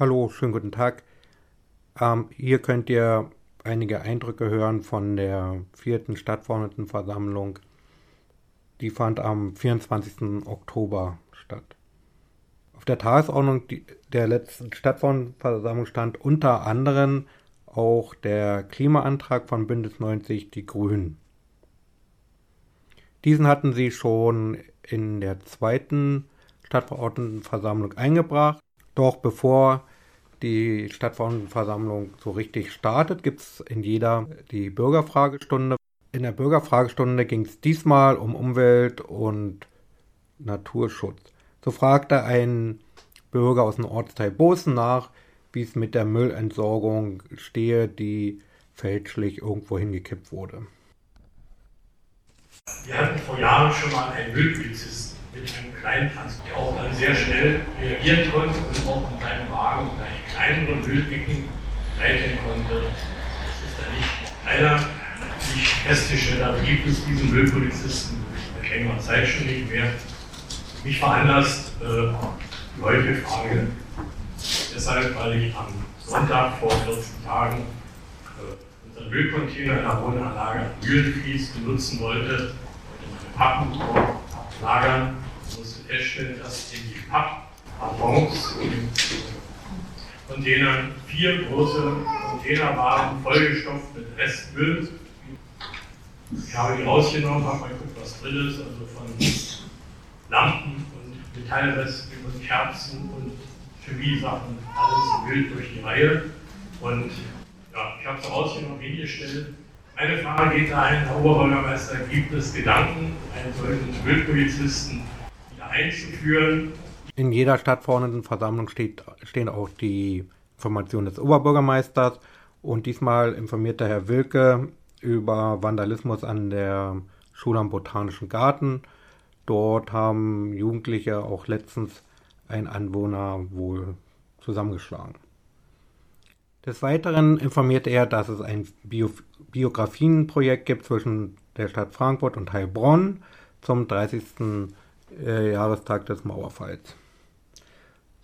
Hallo, schönen guten Tag. Ähm, hier könnt ihr einige Eindrücke hören von der vierten Stadtverordnetenversammlung. Die fand am 24. Oktober statt. Auf der Tagesordnung der letzten Stadtverordnetenversammlung stand unter anderem auch der Klimaantrag von Bündnis 90 Die Grünen. Diesen hatten sie schon in der zweiten Stadtverordnetenversammlung eingebracht. Doch bevor die Stadtverordnetenversammlung so richtig startet, gibt es in jeder die Bürgerfragestunde. In der Bürgerfragestunde ging es diesmal um Umwelt und Naturschutz. So fragte ein Bürger aus dem Ortsteil Bosen nach, wie es mit der Müllentsorgung stehe, die fälschlich irgendwo hingekippt wurde. Wir hatten vor Jahren schon mal einen Müllpolizisten mit einem kleinen Transport, der auch dann sehr schnell reagieren konnte und auch mit einem Wagen gleich kleineren Mülldicken leiten konnte. Das ist dann nicht einer. Ich festgestellt habe, gibt es diesen Müllpolizisten seit längerer Zeit schon nicht mehr. Mich veranlasst äh, heutige Frage deshalb, weil ich am Sonntag vor 14 Tagen äh, unseren Müllcontainer in der Wohnanlage Mühlenfließ benutzen wollte, wollte meine Pappen lagern, musste feststellen, dass in die Pappbons Containern vier große Container waren, vollgestopft mit Restmüll. Ich habe die rausgenommen, habe mal geguckt, was drin ist, also von Lampen und Metallresten und Kerzen und Chemiesachen, alles wild durch die Reihe. Und ja, ich habe es rausgenommen, hingestellt. Eine Frage geht dahin, Herr Oberbürgermeister, gibt es Gedanken, einen solchen Müllpolizisten wieder einzuführen? In jeder Stadtverordnetenversammlung steht, stehen auch die Informationen des Oberbürgermeisters und diesmal informierte Herr Wilke über Vandalismus an der Schule am Botanischen Garten. Dort haben Jugendliche auch letztens einen Anwohner wohl zusammengeschlagen. Des Weiteren informierte er, dass es ein Bio Biografienprojekt gibt zwischen der Stadt Frankfurt und Heilbronn zum 30. Äh, Jahrestag des Mauerfalls.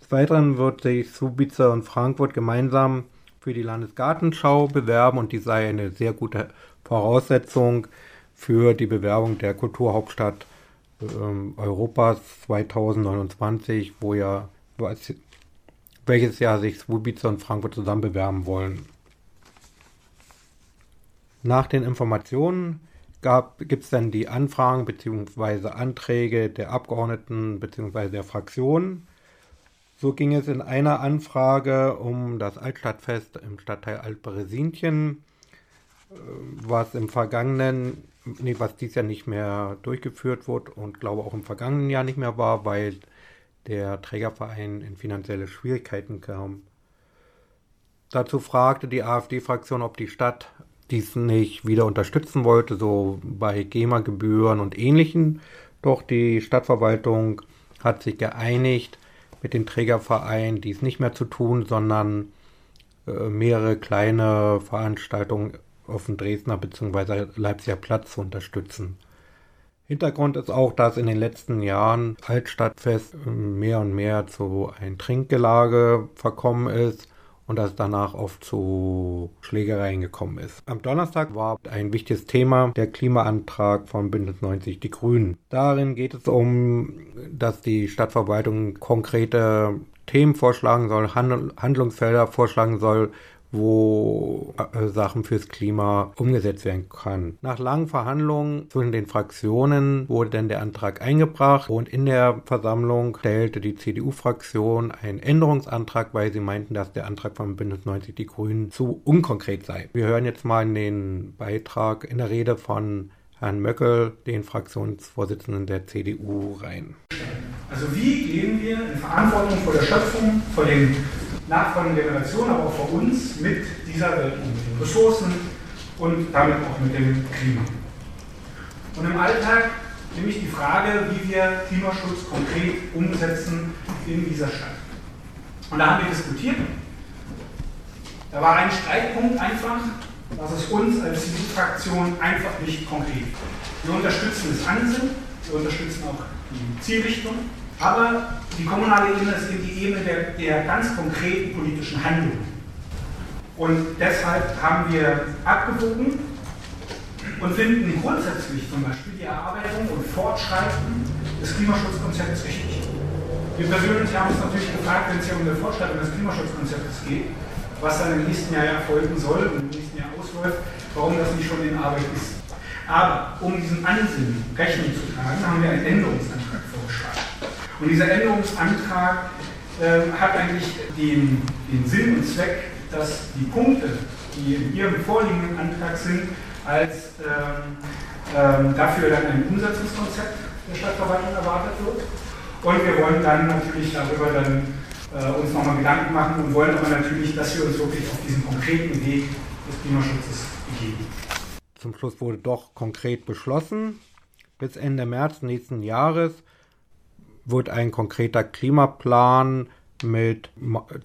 Des Weiteren wird sich Subice und Frankfurt gemeinsam für die Landesgartenschau bewerben und die sei eine sehr gute Voraussetzung für die Bewerbung der Kulturhauptstadt ähm, Europas 2029, wo ja welches Jahr sich Subice und Frankfurt zusammen bewerben wollen. Nach den Informationen gibt es dann die Anfragen bzw. Anträge der Abgeordneten bzw. der Fraktionen. So ging es in einer Anfrage um das Altstadtfest im Stadtteil Altberesinchen, äh, was im vergangenen, nee, was dieses Jahr nicht mehr durchgeführt wurde und glaube auch im vergangenen Jahr nicht mehr war, weil der Trägerverein in finanzielle Schwierigkeiten kam. Dazu fragte die AfD-Fraktion, ob die Stadt dies nicht wieder unterstützen wollte, so bei GEMA-Gebühren und ähnlichen. Doch die Stadtverwaltung hat sich geeinigt, mit dem Trägerverein dies nicht mehr zu tun, sondern äh, mehrere kleine Veranstaltungen auf dem Dresdner bzw. Leipziger Platz zu unterstützen. Hintergrund ist auch, dass in den letzten Jahren Altstadtfest mehr und mehr zu ein Trinkgelage verkommen ist und dass es danach oft zu Schlägereien gekommen ist. Am Donnerstag war ein wichtiges Thema der Klimaantrag von Bündnis 90 Die Grünen. Darin geht es um, dass die Stadtverwaltung konkrete Themen vorschlagen soll, Handlungsfelder vorschlagen soll, wo äh, Sachen fürs Klima umgesetzt werden kann. Nach langen Verhandlungen zwischen den Fraktionen wurde dann der Antrag eingebracht und in der Versammlung stellte die CDU-Fraktion einen Änderungsantrag, weil sie meinten, dass der Antrag von Bündnis 90 Die Grünen zu unkonkret sei. Wir hören jetzt mal in den Beitrag in der Rede von Herrn Möckel, den Fraktionsvorsitzenden der CDU, rein. Also wie gehen wir in Verantwortung vor der Schöpfung, vor den nachfolgenden Generationen, aber auch vor uns mit dieser Welt um, mit den Ressourcen und damit auch mit dem Klima. Und im Alltag nämlich die Frage, wie wir Klimaschutz konkret umsetzen in dieser Stadt. Und da haben wir diskutiert. Da war ein Streitpunkt einfach, dass es uns als CDU-Fraktion einfach nicht konkret. Wir unterstützen das Ansinnen, wir unterstützen auch die Zielrichtung, Aber die kommunale Ebene ist eben die Ebene der, der ganz konkreten politischen Handlungen. Und deshalb haben wir abgewogen und finden grundsätzlich zum Beispiel die Erarbeitung und Fortschreiten des Klimaschutzkonzepts richtig. Wir persönlich haben uns natürlich gefragt, wenn es hier um die Fortschreitung des Klimaschutzkonzeptes geht, was dann im nächsten Jahr erfolgen soll und im nächsten Jahr ausläuft, warum das nicht schon in Arbeit ist. Aber um diesem Ansinnen Rechnung zu tragen, haben wir einen Änderungsantrag vorgeschlagen. Und dieser Änderungsantrag äh, hat eigentlich den, den Sinn und Zweck, dass die Punkte, die in Ihrem vorliegenden Antrag sind, als ähm, ähm, dafür dann ein Umsetzungskonzept der Stadtverwaltung erwartet wird. Und wir wollen dann natürlich darüber dann äh, uns nochmal Gedanken machen und wollen aber natürlich, dass wir uns wirklich auf diesen konkreten Weg des Klimaschutzes begeben. Zum Schluss wurde doch konkret beschlossen, bis Ende März nächsten Jahres wird ein konkreter Klimaplan mit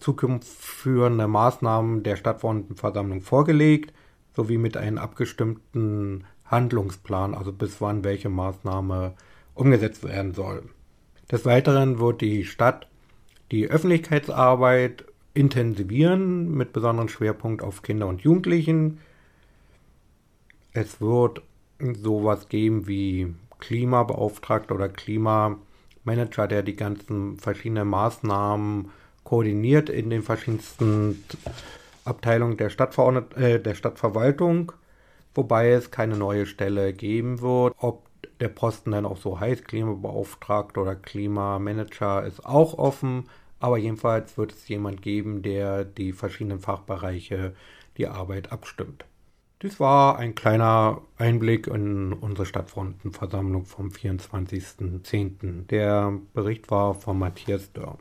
zukunftsführenden Maßnahmen der Stadtverordnetenversammlung vorgelegt, sowie mit einem abgestimmten Handlungsplan, also bis wann welche Maßnahme umgesetzt werden soll. Des Weiteren wird die Stadt die Öffentlichkeitsarbeit intensivieren mit besonderem Schwerpunkt auf Kinder und Jugendlichen. Es wird sowas geben wie Klimabeauftragter oder Klimamanager, der die ganzen verschiedenen Maßnahmen koordiniert in den verschiedensten Abteilungen der, Stadtverordnet äh, der Stadtverwaltung, wobei es keine neue Stelle geben wird. Ob der Posten dann auch so heißt, Klimabeauftragter oder Klimamanager, ist auch offen. Aber jedenfalls wird es jemand geben, der die verschiedenen Fachbereiche die Arbeit abstimmt. Dies war ein kleiner Einblick in unsere Stadtfrontenversammlung vom 24.10. Der Bericht war von Matthias Dörr.